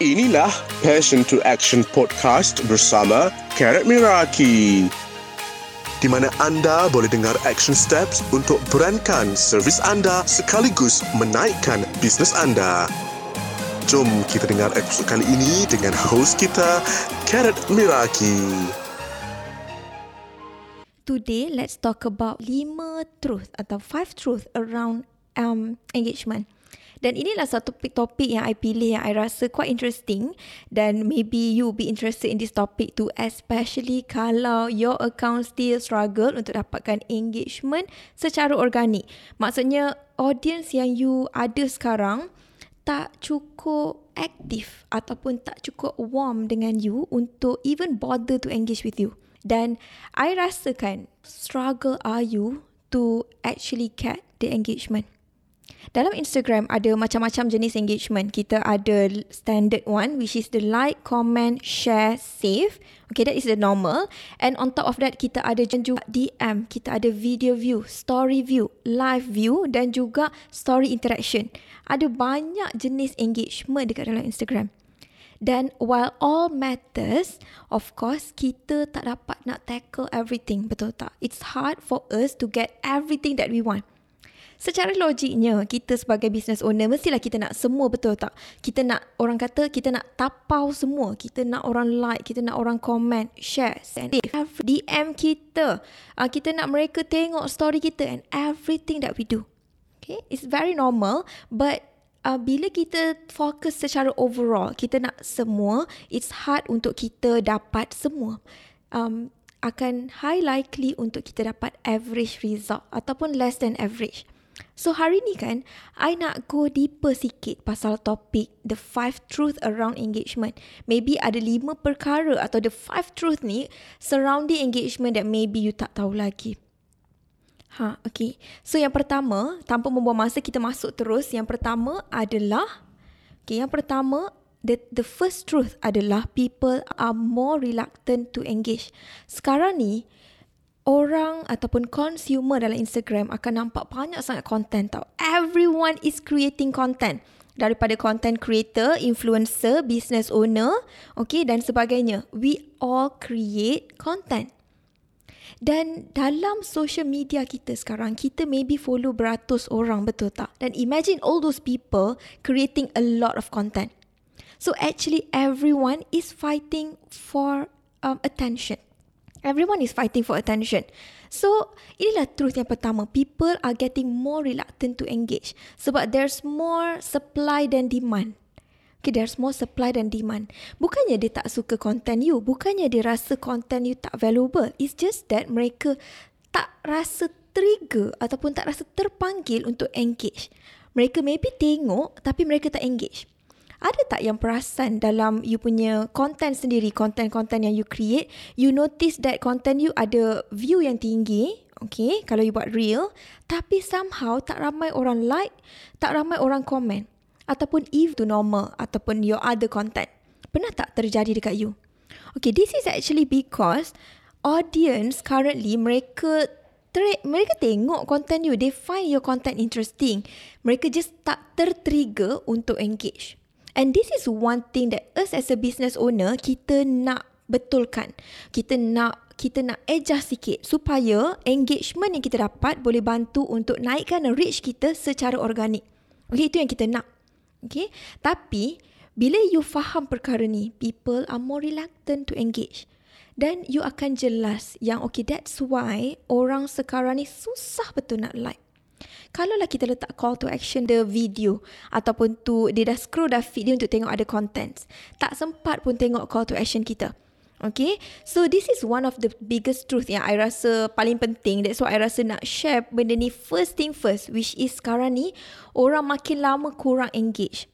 Inilah Passion to Action Podcast bersama Karat Miraki. Di mana anda boleh dengar action steps untuk berankan servis anda sekaligus menaikkan bisnes anda. Jom kita dengar episod kali ini dengan host kita, Karat Miraki. Today, let's talk about 5 truth atau 5 truth around um, engagement. Dan inilah satu topik yang I pilih yang I rasa quite interesting dan maybe you be interested in this topic too especially kalau your account still struggle untuk dapatkan engagement secara organik. Maksudnya audience yang you ada sekarang tak cukup aktif ataupun tak cukup warm dengan you untuk even bother to engage with you. Dan I rasakan struggle are you to actually get the engagement. Dalam Instagram ada macam-macam jenis engagement. Kita ada standard one which is the like, comment, share, save. Okay, that is the normal. And on top of that, kita ada juga DM, kita ada video view, story view, live view dan juga story interaction. Ada banyak jenis engagement dekat dalam Instagram. Dan while all matters, of course, kita tak dapat nak tackle everything, betul tak? It's hard for us to get everything that we want. Secara logiknya, kita sebagai business owner, mestilah kita nak semua betul tak? Kita nak, orang kata, kita nak tapau semua. Kita nak orang like, kita nak orang comment, share, send, DM kita. Uh, kita nak mereka tengok story kita and everything that we do. Okay, it's very normal, but uh, bila kita fokus secara overall, kita nak semua, it's hard untuk kita dapat semua. Um, akan high likely untuk kita dapat average result ataupun less than average. So hari ni kan, I nak go deeper sikit pasal topik the five truth around engagement. Maybe ada lima perkara atau the five truth ni surrounding engagement that maybe you tak tahu lagi. Ha, okay. So yang pertama, tanpa membuang masa kita masuk terus. Yang pertama adalah, okay, yang pertama, the the first truth adalah people are more reluctant to engage. Sekarang ni, orang ataupun consumer dalam Instagram akan nampak banyak sangat content tau. Everyone is creating content. Daripada content creator, influencer, business owner, okay, dan sebagainya. We all create content. Dan dalam social media kita sekarang, kita maybe follow beratus orang, betul tak? Dan imagine all those people creating a lot of content. So actually everyone is fighting for um, attention. Everyone is fighting for attention. So, inilah truth yang pertama. People are getting more reluctant to engage. Sebab there's more supply than demand. Okay, there's more supply than demand. Bukannya dia tak suka content you. Bukannya dia rasa content you tak valuable. It's just that mereka tak rasa trigger ataupun tak rasa terpanggil untuk engage. Mereka maybe tengok tapi mereka tak engage ada tak yang perasan dalam you punya content sendiri, content-content yang you create, you notice that content you ada view yang tinggi, okay, kalau you buat real, tapi somehow tak ramai orang like, tak ramai orang komen, ataupun if to normal, ataupun your other content. Pernah tak terjadi dekat you? Okay, this is actually because audience currently mereka mereka tengok content you, they find your content interesting. Mereka just tak tertrigger untuk engage. And this is one thing that us as a business owner kita nak betulkan. Kita nak kita nak adjust sikit supaya engagement yang kita dapat boleh bantu untuk naikkan reach kita secara organik. Okay, itu yang kita nak. Okay, tapi bila you faham perkara ni, people are more reluctant to engage. Dan you akan jelas yang okay, that's why orang sekarang ni susah betul nak like. Kalaulah kita letak call to action the video ataupun tu dia dah scroll dah feed dia untuk tengok ada contents. Tak sempat pun tengok call to action kita. Okay, so this is one of the biggest truth yang I rasa paling penting. That's why I rasa nak share benda ni first thing first, which is sekarang ni orang makin lama kurang engage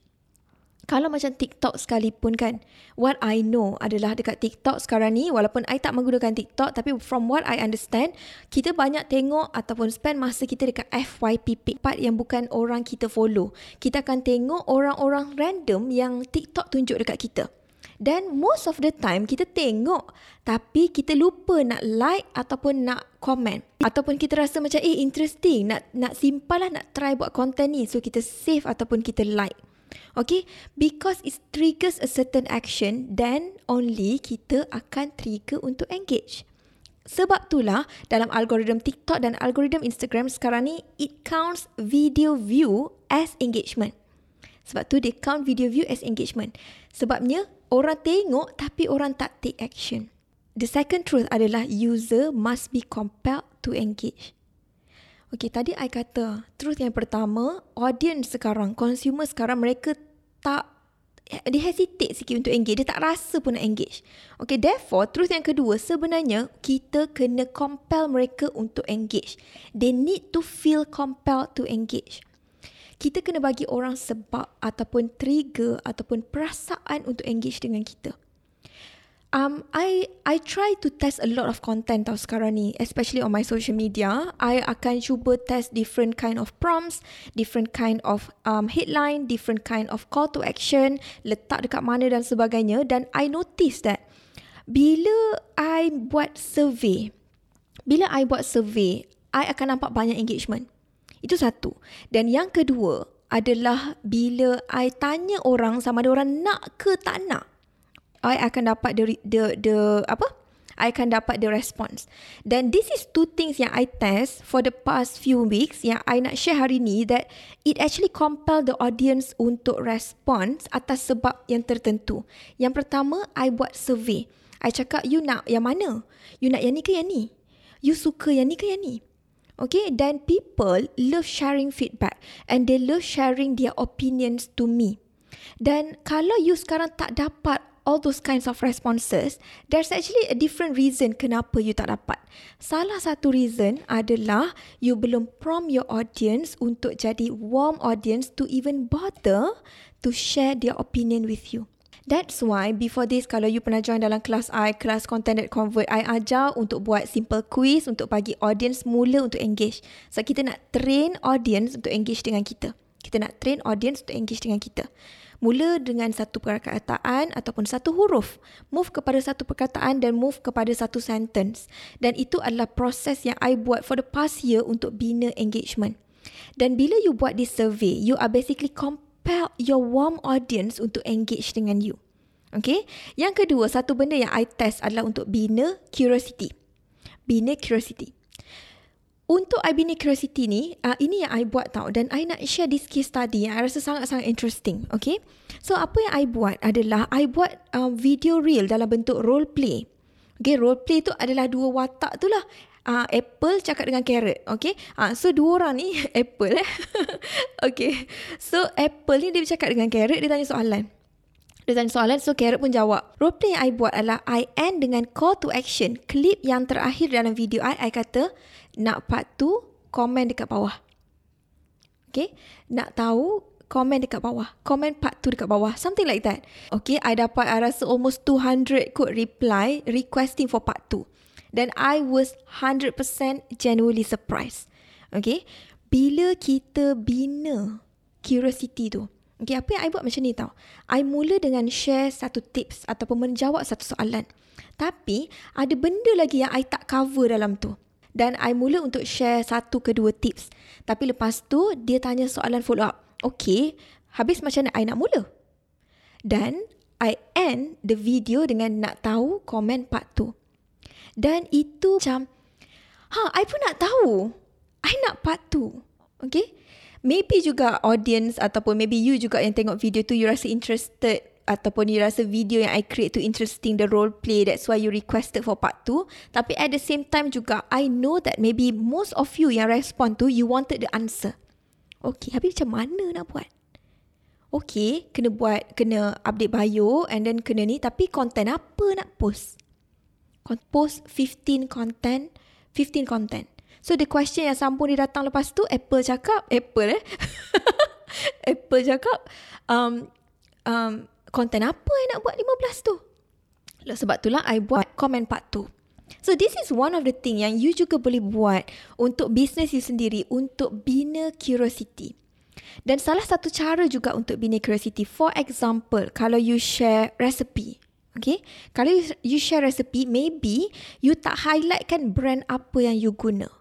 kalau macam TikTok sekalipun kan, what I know adalah dekat TikTok sekarang ni, walaupun I tak menggunakan TikTok, tapi from what I understand, kita banyak tengok ataupun spend masa kita dekat FYP, part yang bukan orang kita follow. Kita akan tengok orang-orang random yang TikTok tunjuk dekat kita. Dan most of the time kita tengok tapi kita lupa nak like ataupun nak comment. Ataupun kita rasa macam eh interesting nak nak simpan lah nak try buat content ni so kita save ataupun kita like. Okay, because it triggers a certain action, then only kita akan trigger untuk engage. Sebab itulah dalam algoritma TikTok dan algoritma Instagram sekarang ni, it counts video view as engagement. Sebab tu dia count video view as engagement. Sebabnya orang tengok tapi orang tak take action. The second truth adalah user must be compelled to engage. Okay, tadi I kata truth yang pertama, audience sekarang, consumer sekarang mereka tak dia hesitate sikit untuk engage. Dia tak rasa pun nak engage. Okay, therefore, truth yang kedua, sebenarnya kita kena compel mereka untuk engage. They need to feel compelled to engage. Kita kena bagi orang sebab ataupun trigger ataupun perasaan untuk engage dengan kita. Um, I I try to test a lot of content tau sekarang ni, especially on my social media. I akan cuba test different kind of prompts, different kind of um, headline, different kind of call to action, letak dekat mana dan sebagainya. Dan I notice that bila I buat survey, bila I buat survey, I akan nampak banyak engagement. Itu satu. Dan yang kedua adalah bila I tanya orang sama ada orang nak ke tak nak. I akan dapat the the the apa? I akan dapat the response. Dan this is two things yang I test for the past few weeks yang I nak share hari ni that it actually compel the audience untuk response atas sebab yang tertentu. Yang pertama, I buat survey. I cakap, you nak yang mana? You nak yang ni ke yang ni? You suka yang ni ke yang ni? Okay, then people love sharing feedback and they love sharing their opinions to me. Dan kalau you sekarang tak dapat all those kinds of responses, there's actually a different reason kenapa you tak dapat. Salah satu reason adalah you belum prompt your audience untuk jadi warm audience to even bother to share their opinion with you. That's why before this kalau you pernah join dalam kelas I, kelas content that convert, I ajar untuk buat simple quiz untuk bagi audience mula untuk engage. So kita nak train audience untuk engage dengan kita. Kita nak train audience untuk engage dengan kita. Mula dengan satu perkataan ataupun satu huruf. Move kepada satu perkataan dan move kepada satu sentence. Dan itu adalah proses yang I buat for the past year untuk bina engagement. Dan bila you buat this survey, you are basically compel your warm audience untuk engage dengan you. Okay? Yang kedua, satu benda yang I test adalah untuk bina curiosity. Bina curiosity. Untuk I bina curiosity ni, uh, ini yang I buat tau dan I nak share this case study yang I rasa sangat-sangat interesting. Okay? So, apa yang I buat adalah I buat uh, video reel dalam bentuk role play. Okay, role play tu adalah dua watak tu lah. Uh, Apple cakap dengan carrot. Okay? Uh, so, dua orang ni, Apple eh. okay. So, Apple ni dia bercakap dengan carrot, dia tanya soalan. Dia tanya soalan, so carrot pun jawab. Role play yang I buat adalah I end dengan call to action. Klip yang terakhir dalam video I, I kata, nak part tu, komen dekat bawah. Okay, nak tahu, komen dekat bawah. Komen part tu dekat bawah. Something like that. Okay, I dapat, I rasa almost 200 kot reply requesting for part tu. Dan I was 100% genuinely surprised. Okay, bila kita bina curiosity tu, Okay, apa yang I buat macam ni tau. I mula dengan share satu tips ataupun menjawab satu soalan. Tapi, ada benda lagi yang I tak cover dalam tu dan I mula untuk share satu ke dua tips. Tapi lepas tu dia tanya soalan follow up. Okay, habis macam mana I nak mula? Dan I end the video dengan nak tahu komen part tu. Dan itu macam, ha, I pun nak tahu. I nak part tu. Okay? Maybe juga audience ataupun maybe you juga yang tengok video tu you rasa interested ataupun you rasa video yang I create tu interesting the role play that's why you requested for part 2 tapi at the same time juga I know that maybe most of you yang respond tu you wanted the answer. Okay habis macam mana nak buat? Okay kena buat kena update bio and then kena ni tapi content apa nak post? Post 15 content 15 content. So the question yang sambung dia datang lepas tu Apple cakap Apple eh? Apple cakap um, um, konten apa yang nak buat 15 tu? Sebab itulah I buat komen part tu. So this is one of the thing yang you juga boleh buat untuk business you sendiri untuk bina curiosity. Dan salah satu cara juga untuk bina curiosity, for example, kalau you share recipe, okay? Kalau you share recipe, maybe you tak highlightkan brand apa yang you guna.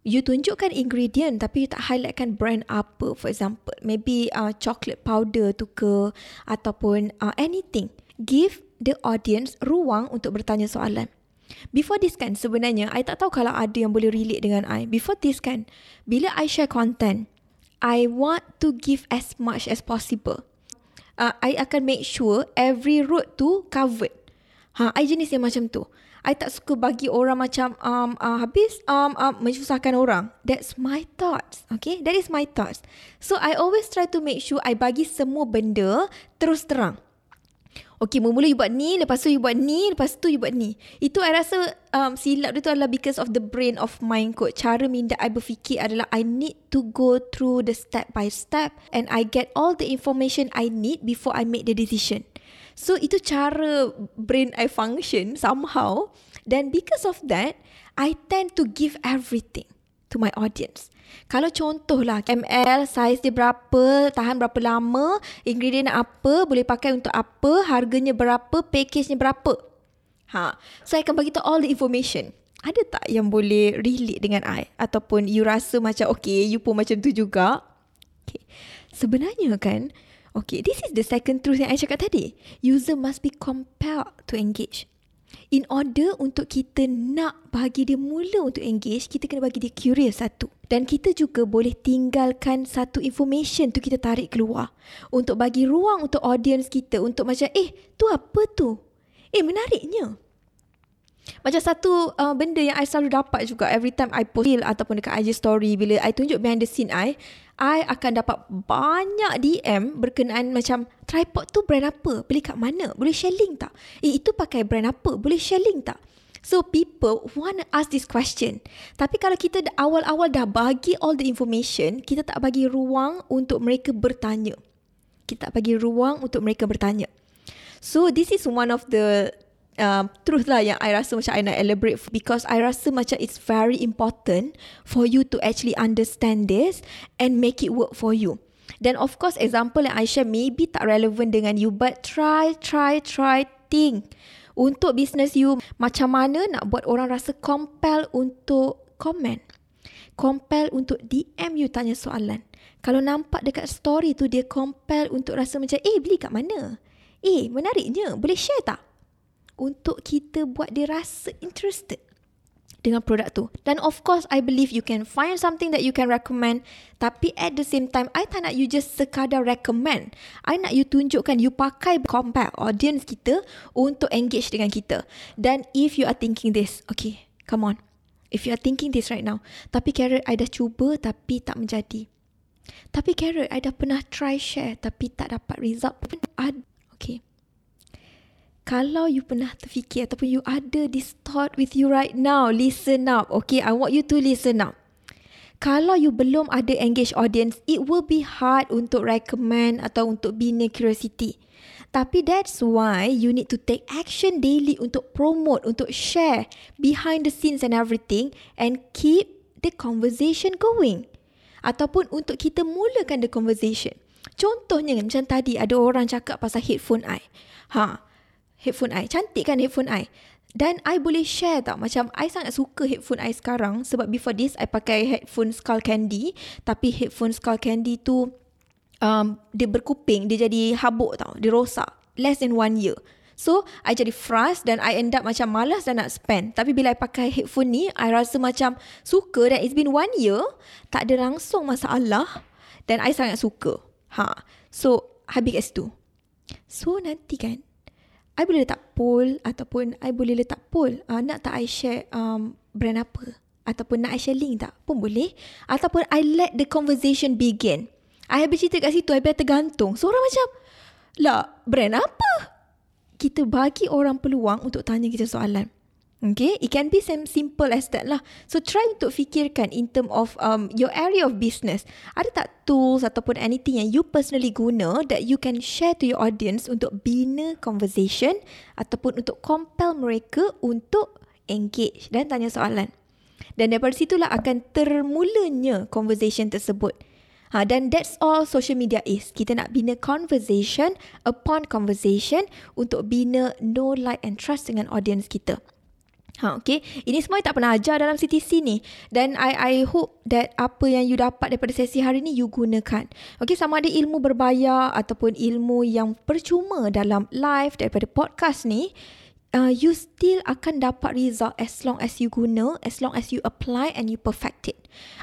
You tunjukkan ingredient tapi you tak highlightkan brand apa. For example, maybe uh, chocolate powder tu ke ataupun uh, anything. Give the audience ruang untuk bertanya soalan. Before this kan sebenarnya I tak tahu kalau ada yang boleh relate dengan I. Before this kan bila I share content I want to give as much as possible. Uh, I akan make sure every road tu covered. Ha, I jenis yang macam tu. I tak suka bagi orang macam um, uh, habis um, uh, menyusahkan orang. That's my thoughts. Okay, that is my thoughts. So I always try to make sure I bagi semua benda terus terang. Okay, mula-mula you buat ni, lepas tu you buat ni, lepas tu you buat ni. Itu I rasa um, silap dia tu adalah because of the brain of mind kot. Cara minda I berfikir adalah I need to go through the step by step and I get all the information I need before I make the decision. So itu cara brain I function somehow. Dan because of that, I tend to give everything to my audience. Kalau contohlah ml saiz dia berapa, tahan berapa lama, ingredient apa, boleh pakai untuk apa, harganya berapa, package-nya berapa. Ha. So I akan bagi tahu all the information. Ada tak yang boleh relate dengan I ataupun you rasa macam okay, you pun macam tu juga? Okay. Sebenarnya kan, okay, this is the second truth yang I cakap tadi. User must be compelled to engage. In order untuk kita nak bagi dia mula untuk engage, kita kena bagi dia curious satu. Dan kita juga boleh tinggalkan satu information tu kita tarik keluar. Untuk bagi ruang untuk audience kita untuk macam, eh, tu apa tu? Eh, menariknya. Macam satu uh, benda yang I selalu dapat juga every time I post reel ataupun dekat IG story bila I tunjuk behind the scene I, I akan dapat banyak DM berkenaan macam tripod tu brand apa? Beli kat mana? Boleh share link tak? Eh itu pakai brand apa? Boleh share link tak? So people want to ask this question. Tapi kalau kita awal-awal dah bagi all the information, kita tak bagi ruang untuk mereka bertanya. Kita tak bagi ruang untuk mereka bertanya. So this is one of the uh, truth lah yang I rasa macam I nak elaborate because I rasa macam it's very important for you to actually understand this and make it work for you. Then of course example yang I share maybe tak relevant dengan you but try, try, try, think. Untuk business you, macam mana nak buat orang rasa compel untuk comment. Compel untuk DM you tanya soalan. Kalau nampak dekat story tu dia compel untuk rasa macam eh beli kat mana? Eh menariknya boleh share tak? Untuk kita buat dia rasa interested dengan produk tu. Dan of course, I believe you can find something that you can recommend. Tapi at the same time, I tak nak you just sekadar recommend. I nak you tunjukkan you pakai compare audience kita untuk engage dengan kita. Dan if you are thinking this, okay, come on. If you are thinking this right now, tapi Carrot, I dah cuba tapi tak menjadi. Tapi Carrot, I dah pernah try share tapi tak dapat result pun. Kalau you pernah terfikir ataupun you ada this thought with you right now, listen up. Okay, I want you to listen up. Kalau you belum ada engage audience, it will be hard untuk recommend atau untuk bina curiosity. Tapi that's why you need to take action daily untuk promote, untuk share behind the scenes and everything and keep the conversation going. Ataupun untuk kita mulakan the conversation. Contohnya macam tadi ada orang cakap pasal headphone I. Ha, headphone I. Cantik kan headphone I? Dan I boleh share tau Macam I sangat suka headphone I sekarang Sebab before this I pakai headphone Skull Candy. Tapi headphone Skull Candy tu um, Dia berkuping Dia jadi habuk tau Dia rosak Less than one year. So I jadi frust Dan I end up macam malas Dan nak spend. Tapi bila I pakai headphone ni I rasa macam Suka Dan it's been one year Tak ada langsung masalah Dan I sangat suka. Ha. So Habis kat situ. So nanti kan I boleh letak poll ataupun I boleh letak poll. Uh, nak tak I share um, brand apa? Ataupun nak I share link tak? Pun boleh. Ataupun I let the conversation begin. I habis cerita kat situ, I biar tergantung. So orang macam, lah brand apa? Kita bagi orang peluang untuk tanya kita soalan. Okay, it can be same simple as that lah. So try untuk fikirkan in term of um, your area of business. Ada tak tools ataupun anything yang you personally guna that you can share to your audience untuk bina conversation ataupun untuk compel mereka untuk engage dan tanya soalan. Dan daripada situlah akan termulanya conversation tersebut. Ha, dan that's all social media is. Kita nak bina conversation upon conversation untuk bina know, like and trust dengan audience kita. Ha, okay. Ini semua tak pernah ajar dalam CTC ni. Dan I I hope that apa yang you dapat daripada sesi hari ni, you gunakan. Okay, sama ada ilmu berbayar ataupun ilmu yang percuma dalam live daripada podcast ni, uh, you still akan dapat result as long as you guna, as long as you apply and you perfect it.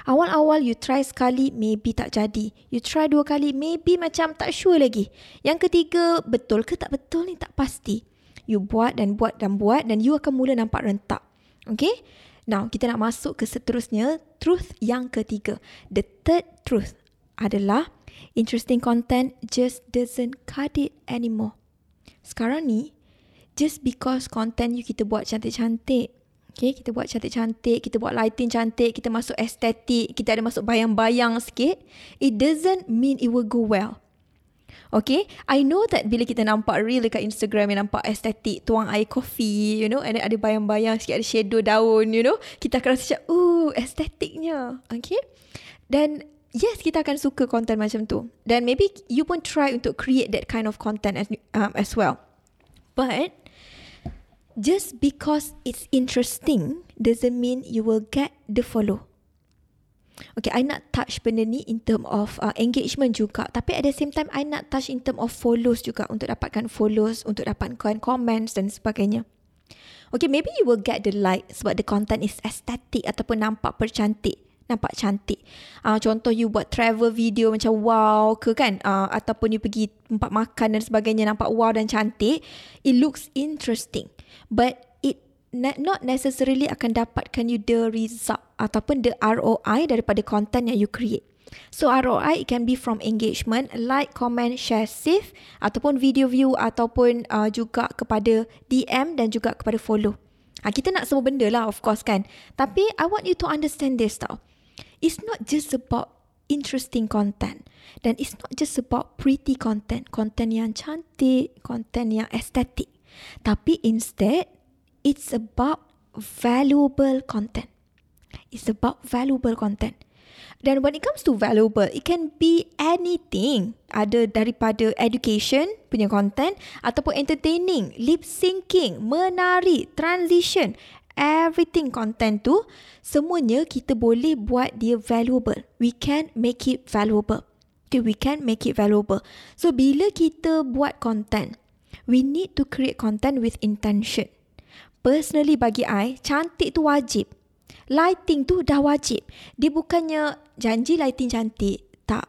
Awal-awal you try sekali, maybe tak jadi. You try dua kali, maybe macam tak sure lagi. Yang ketiga, betul ke tak betul ni tak pasti you buat dan buat dan buat dan you akan mula nampak rentak. Okay? Now, kita nak masuk ke seterusnya, truth yang ketiga. The third truth adalah interesting content just doesn't cut it anymore. Sekarang ni, just because content you kita buat cantik-cantik, okay, kita buat cantik-cantik, kita buat lighting cantik, kita masuk estetik, kita ada masuk bayang-bayang sikit, it doesn't mean it will go well. Okay, I know that bila kita nampak reel dekat Instagram yang nampak estetik, tuang air kopi, you know, and ada bayang-bayang sikit, ada shadow daun, you know, kita akan rasa macam, ooh, estetiknya. Okay, dan yes, kita akan suka content macam tu. Dan maybe you pun try untuk create that kind of content as, um, as well. But, just because it's interesting doesn't mean you will get the follow. Okay, I nak touch benda ni in term of uh, engagement juga. Tapi at the same time, I nak touch in term of follows juga untuk dapatkan follows, untuk dapatkan comments dan sebagainya. Okay, maybe you will get the like sebab the content is aesthetic ataupun nampak percantik. Nampak cantik. Uh, contoh you buat travel video macam wow ke kan? Uh, ataupun you pergi tempat makan dan sebagainya nampak wow dan cantik. It looks interesting. But not necessarily akan dapatkan you the result ataupun the ROI daripada content yang you create. So ROI it can be from engagement, like, comment, share, save ataupun video view ataupun uh, juga kepada DM dan juga kepada follow. Ha, kita nak semua benda lah of course kan. Tapi I want you to understand this tau. It's not just about interesting content. Dan it's not just about pretty content. Content yang cantik, content yang estetik. Tapi instead, it's about valuable content. It's about valuable content. Dan when it comes to valuable, it can be anything. Ada daripada education punya content ataupun entertaining, lip syncing, menari, transition, everything content tu semuanya kita boleh buat dia valuable. We can make it valuable. Okay, we can make it valuable. So bila kita buat content, we need to create content with intention personally bagi I, cantik tu wajib. Lighting tu dah wajib. Dia bukannya janji lighting cantik. Tak.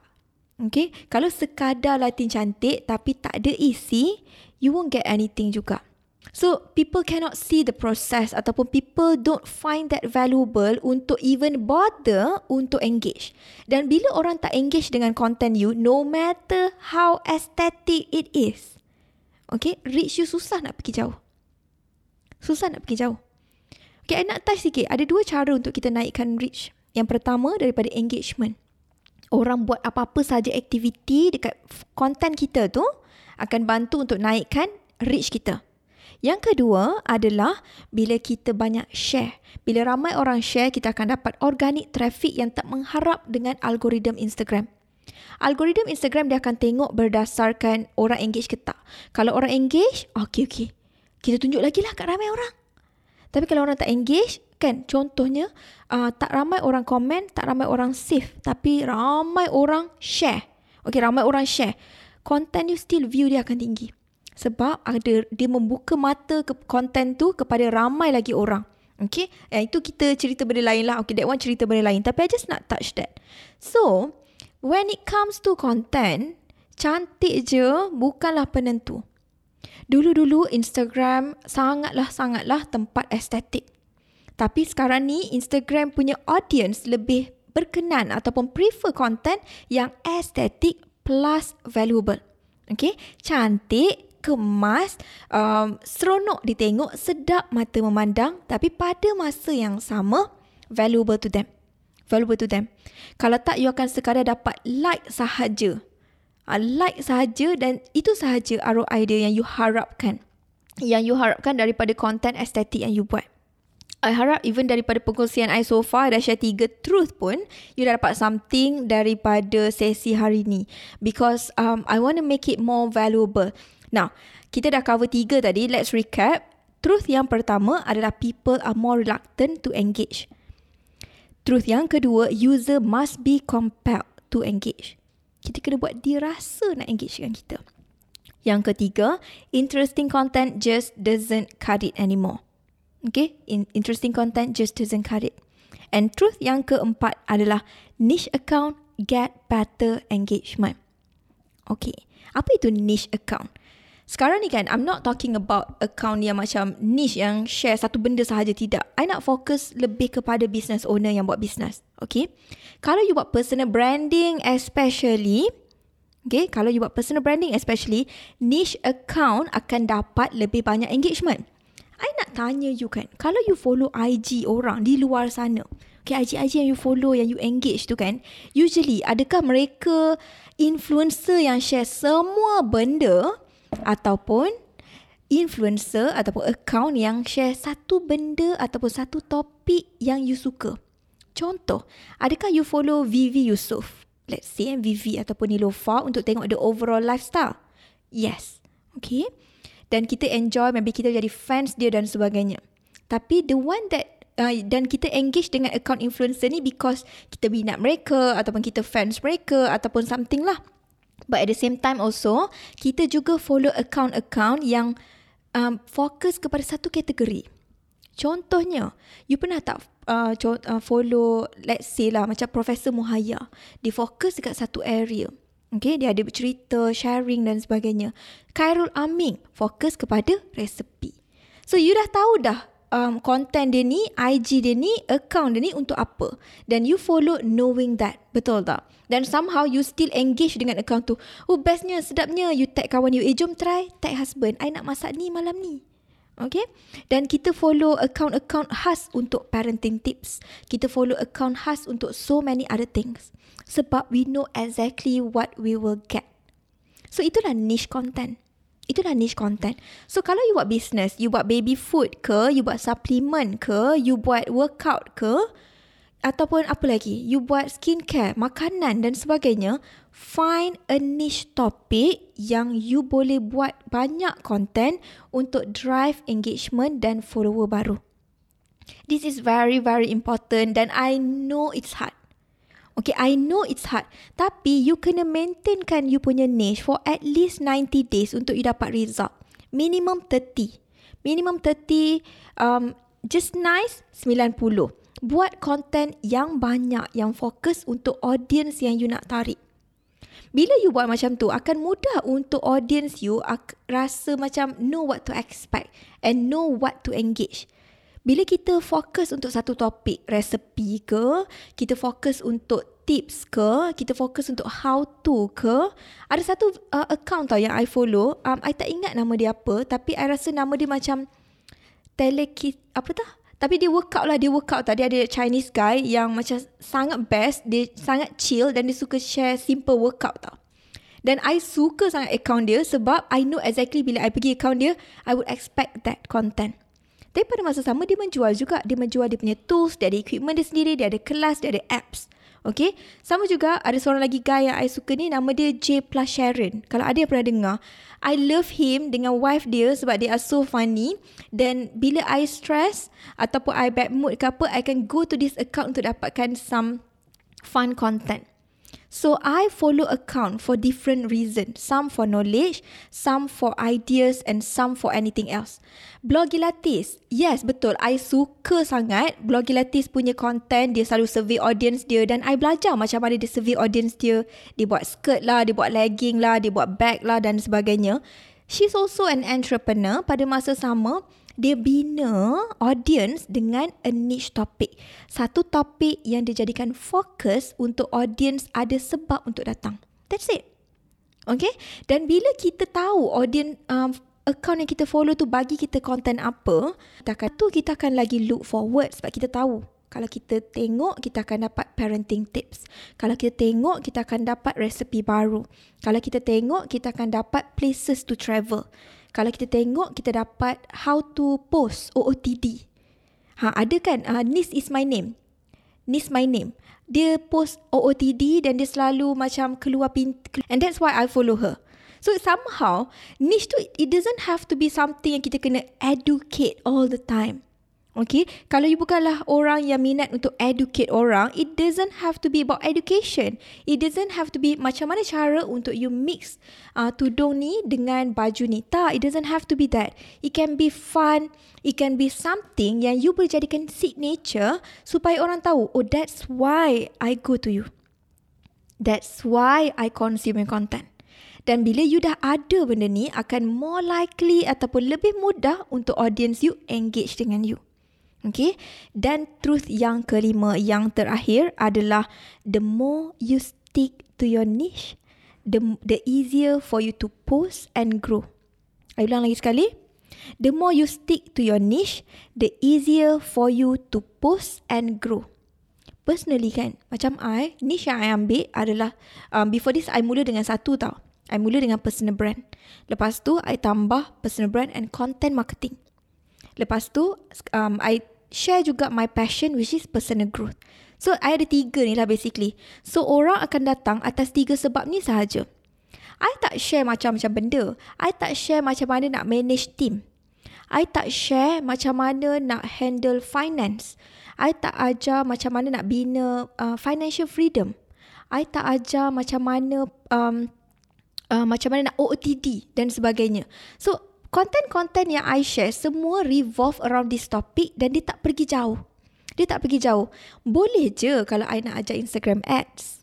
Okay. Kalau sekadar lighting cantik tapi tak ada isi, you won't get anything juga. So, people cannot see the process ataupun people don't find that valuable untuk even bother untuk engage. Dan bila orang tak engage dengan content you, no matter how aesthetic it is, okay, reach you susah nak pergi jauh. Susah nak pergi jauh. Okay, I nak touch sikit. Ada dua cara untuk kita naikkan reach. Yang pertama daripada engagement. Orang buat apa-apa saja aktiviti dekat konten kita tu akan bantu untuk naikkan reach kita. Yang kedua adalah bila kita banyak share. Bila ramai orang share, kita akan dapat organic traffic yang tak mengharap dengan algoritma Instagram. Algoritma Instagram dia akan tengok berdasarkan orang engage ke tak. Kalau orang engage, okay, okay kita tunjuk lagi lah kat ramai orang. Tapi kalau orang tak engage, kan contohnya uh, tak ramai orang komen, tak ramai orang save. Tapi ramai orang share. Okay, ramai orang share. Content you still view dia akan tinggi. Sebab ada dia membuka mata ke content tu kepada ramai lagi orang. Okay, yang itu kita cerita benda lain lah. Okay, that one cerita benda lain. Tapi I just nak touch that. So, when it comes to content, cantik je bukanlah penentu. Dulu-dulu Instagram sangatlah-sangatlah tempat estetik. Tapi sekarang ni Instagram punya audience lebih berkenan ataupun prefer content yang estetik plus valuable. Okay, cantik, kemas, um, seronok ditengok, sedap mata memandang tapi pada masa yang sama valuable to them. Valuable to them. Kalau tak, you akan sekadar dapat like sahaja uh, like sahaja dan itu sahaja ROI dia yang you harapkan. Yang you harapkan daripada content estetik yang you buat. I harap even daripada pengkongsian I so far dah share tiga truth pun you dah dapat something daripada sesi hari ni because um, I want to make it more valuable. Now, kita dah cover tiga tadi. Let's recap. Truth yang pertama adalah people are more reluctant to engage. Truth yang kedua, user must be compelled to engage. Kita kena buat dia rasa nak engage dengan kita. Yang ketiga, interesting content just doesn't cut it anymore. Okay, In- interesting content just doesn't cut it. And truth yang keempat adalah niche account get better engagement. Okay, apa itu niche account? Sekarang ni kan, I'm not talking about account yang macam niche yang share satu benda sahaja tidak. I nak fokus lebih kepada business owner yang buat business. Okay. Kalau you buat personal branding especially, okay, kalau you buat personal branding especially, niche account akan dapat lebih banyak engagement. I nak tanya you kan, kalau you follow IG orang di luar sana, okay, IG-IG yang you follow, yang you engage tu kan, usually adakah mereka influencer yang share semua benda ataupun influencer ataupun account yang share satu benda ataupun satu topik yang you suka. Contoh, adakah you follow Vivi Yusof? Let's say Vivi ataupun Nilofa untuk tengok the overall lifestyle. Yes. Okay. Dan kita enjoy, maybe kita jadi fans dia dan sebagainya. Tapi the one that uh, dan kita engage dengan account influencer ni because kita minat mereka ataupun kita fans mereka ataupun something lah. But at the same time also, kita juga follow account-account yang um, fokus kepada satu kategori. Contohnya, you pernah tak uh, uh, follow, let's say lah, macam Profesor Muhaya. Dia fokus dekat satu area. Okay, dia ada bercerita, sharing dan sebagainya. Khairul Amin fokus kepada resepi. So, you dah tahu dah um, content dia ni, IG dia ni, account dia ni untuk apa. Dan you follow knowing that. Betul tak? Dan somehow you still engage dengan account tu. Oh bestnya, sedapnya. You tag kawan you. Eh jom try tag husband. I nak masak ni malam ni. Okay. Dan kita follow account-account khas untuk parenting tips. Kita follow account khas untuk so many other things. Sebab we know exactly what we will get. So itulah niche content. Itulah niche content. So kalau you buat business, you buat baby food ke, you buat supplement ke, you buat workout ke, ataupun apa lagi, you buat skincare, makanan dan sebagainya, find a niche topic yang you boleh buat banyak content untuk drive engagement dan follower baru. This is very very important dan I know it's hard. Okay, I know it's hard. Tapi you kena maintainkan you punya niche for at least 90 days untuk you dapat result. Minimum 30. Minimum 30, um, just nice 90. Buat content yang banyak, yang fokus untuk audience yang you nak tarik. Bila you buat macam tu, akan mudah untuk audience you rasa macam know what to expect and know what to engage. Bila kita fokus untuk satu topik, resepi ke, kita fokus untuk tips ke, kita fokus untuk how to ke, ada satu uh, account tau yang I follow, um, I tak ingat nama dia apa, tapi I rasa nama dia macam telekit, apa tah? Tapi dia workout lah, dia workout tau. Dia ada Chinese guy yang macam sangat best, dia sangat chill dan dia suka share simple workout tau. Dan I suka sangat account dia sebab I know exactly bila I pergi account dia, I would expect that content. Tapi pada masa sama dia menjual juga. Dia menjual dia punya tools, dia ada equipment dia sendiri, dia ada kelas, dia ada apps. Okay. Sama juga ada seorang lagi guy yang I suka ni nama dia J Plus Sharon. Kalau ada yang pernah dengar. I love him dengan wife dia sebab they are so funny. Dan bila I stress ataupun I bad mood ke apa, I can go to this account untuk dapatkan some fun content. So I follow account for different reasons. Some for knowledge, some for ideas and some for anything else. Blogilatis. Yes, betul. I suka sangat Blogilatis punya content. Dia selalu survey audience dia dan I belajar macam mana dia survey audience dia. Dia buat skirt lah, dia buat legging lah, dia buat bag lah dan sebagainya. She's also an entrepreneur pada masa sama dia bina audience dengan a niche topic. Satu topik yang dia jadikan fokus untuk audience ada sebab untuk datang. That's it. Okay? Dan bila kita tahu audience um, account yang kita follow tu bagi kita content apa, kita akan tu kita akan lagi look forward sebab kita tahu kalau kita tengok, kita akan dapat parenting tips. Kalau kita tengok, kita akan dapat resepi baru. Kalau kita tengok, kita akan dapat places to travel kalau kita tengok kita dapat how to post OOTD. Ha ada kan uh, Nis is my name. Nis my name. Dia post OOTD dan dia selalu macam keluar pintu and that's why I follow her. So somehow niche tu it doesn't have to be something yang kita kena educate all the time. Okay, kalau you bukanlah orang yang minat untuk educate orang, it doesn't have to be about education. It doesn't have to be macam mana cara untuk you mix uh, tudung ni dengan baju ni. Tak, it doesn't have to be that. It can be fun. It can be something yang you boleh jadikan signature supaya orang tahu, oh that's why I go to you. That's why I consume your content. Dan bila you dah ada benda ni, akan more likely ataupun lebih mudah untuk audience you engage dengan you. Okay. Dan truth yang kelima, yang terakhir adalah the more you stick to your niche, the the easier for you to post and grow. I ulang lagi sekali. The more you stick to your niche, the easier for you to post and grow. Personally kan, macam I, niche yang I ambil adalah, um, before this, I mula dengan satu tau. I mula dengan personal brand. Lepas tu, I tambah personal brand and content marketing. Lepas tu, um, I share juga my passion which is personal growth. So, I ada tiga ni lah basically. So, orang akan datang atas tiga sebab ni sahaja. I tak share macam-macam benda. I tak share macam mana nak manage team. I tak share macam mana nak handle finance. I tak ajar macam mana nak bina uh, financial freedom. I tak ajar macam mana um, uh, macam mana nak OOTD dan sebagainya. So, Konten-konten yang I share semua revolve around this topic dan dia tak pergi jauh. Dia tak pergi jauh. Boleh je kalau I nak ajar Instagram ads.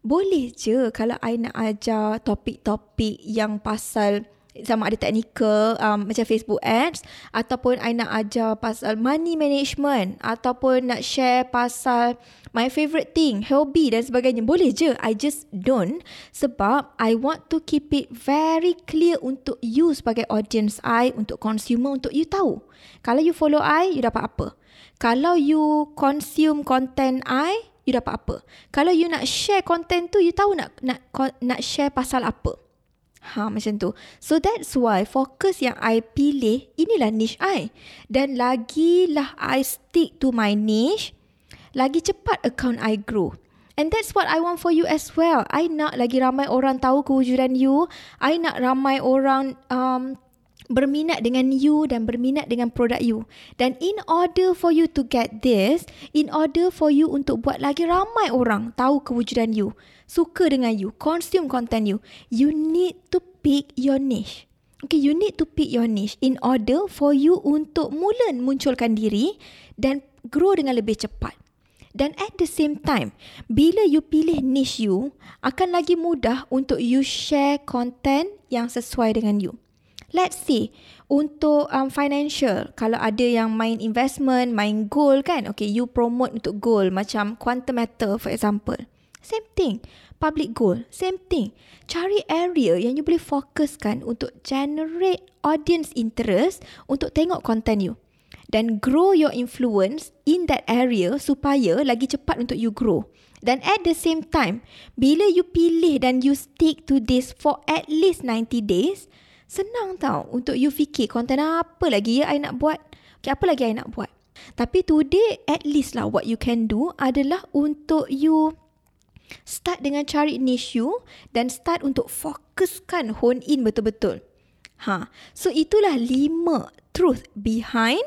Boleh je kalau I nak ajar topik-topik yang pasal sama ada technical um, macam Facebook ads ataupun I nak ajar pasal money management ataupun nak share pasal my favourite thing, hobby dan sebagainya. Boleh je. I just don't sebab I want to keep it very clear untuk you sebagai audience I, untuk consumer, untuk you tahu. Kalau you follow I, you dapat apa. Kalau you consume content I, you dapat apa. Kalau you nak share content tu, you tahu nak nak nak share pasal apa. Ha macam tu. So that's why fokus yang I pilih inilah niche I. Dan lagilah I stick to my niche, lagi cepat account I grow. And that's what I want for you as well. I nak lagi ramai orang tahu kewujudan you. I nak ramai orang um, berminat dengan you dan berminat dengan produk you. Dan in order for you to get this, in order for you untuk buat lagi ramai orang tahu kewujudan you, suka dengan you, consume content you, you need to pick your niche. Okay, you need to pick your niche in order for you untuk mula munculkan diri dan grow dengan lebih cepat. Dan at the same time, bila you pilih niche you, akan lagi mudah untuk you share content yang sesuai dengan you. Let's see untuk um, financial kalau ada yang main investment, main gold kan. Okay, you promote untuk gold macam quantum metal for example. Same thing. Public goal, same thing. Cari area yang you boleh fokuskan untuk generate audience interest untuk tengok content you. Dan grow your influence in that area supaya lagi cepat untuk you grow. Dan at the same time, bila you pilih dan you stick to this for at least 90 days, Senang tau untuk you fikir konten apa lagi ya I nak buat. Okay, apa lagi I nak buat. Tapi today at least lah what you can do adalah untuk you start dengan cari niche you dan start untuk fokuskan hone in betul-betul. Ha. So itulah lima truth behind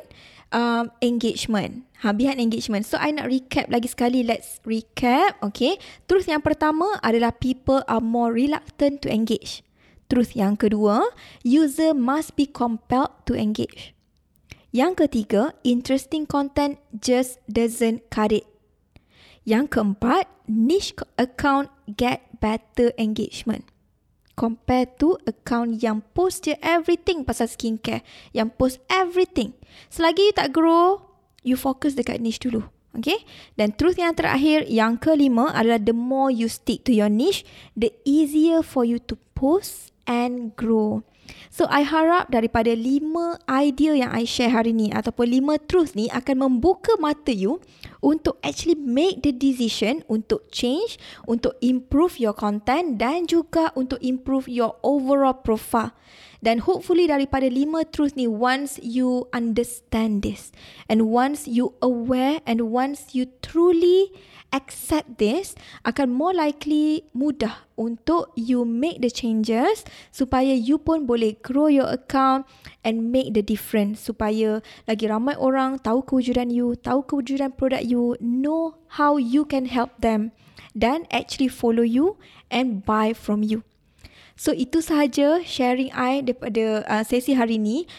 um, engagement. Ha, behind engagement. So I nak recap lagi sekali. Let's recap. Okay. Truth yang pertama adalah people are more reluctant to engage. Truth yang kedua, user must be compelled to engage. Yang ketiga, interesting content just doesn't cut it. Yang keempat, niche account get better engagement. Compare to account yang post je everything pasal skincare. Yang post everything. Selagi you tak grow, you focus dekat niche dulu. Okay? Dan truth yang terakhir, yang kelima adalah the more you stick to your niche, the easier for you to post and grow. So I harap daripada lima idea yang I share hari ni ataupun lima truth ni akan membuka mata you untuk actually make the decision untuk change, untuk improve your content dan juga untuk improve your overall profile. Dan hopefully daripada lima truth ni, once you understand this and once you aware and once you truly accept this, akan more likely mudah untuk you make the changes supaya you pun boleh grow your account and make the difference supaya lagi ramai orang tahu kewujudan you, tahu kewujudan produk you, know how you can help them dan actually follow you and buy from you. So itu sahaja sharing I daripada uh, sesi hari ini.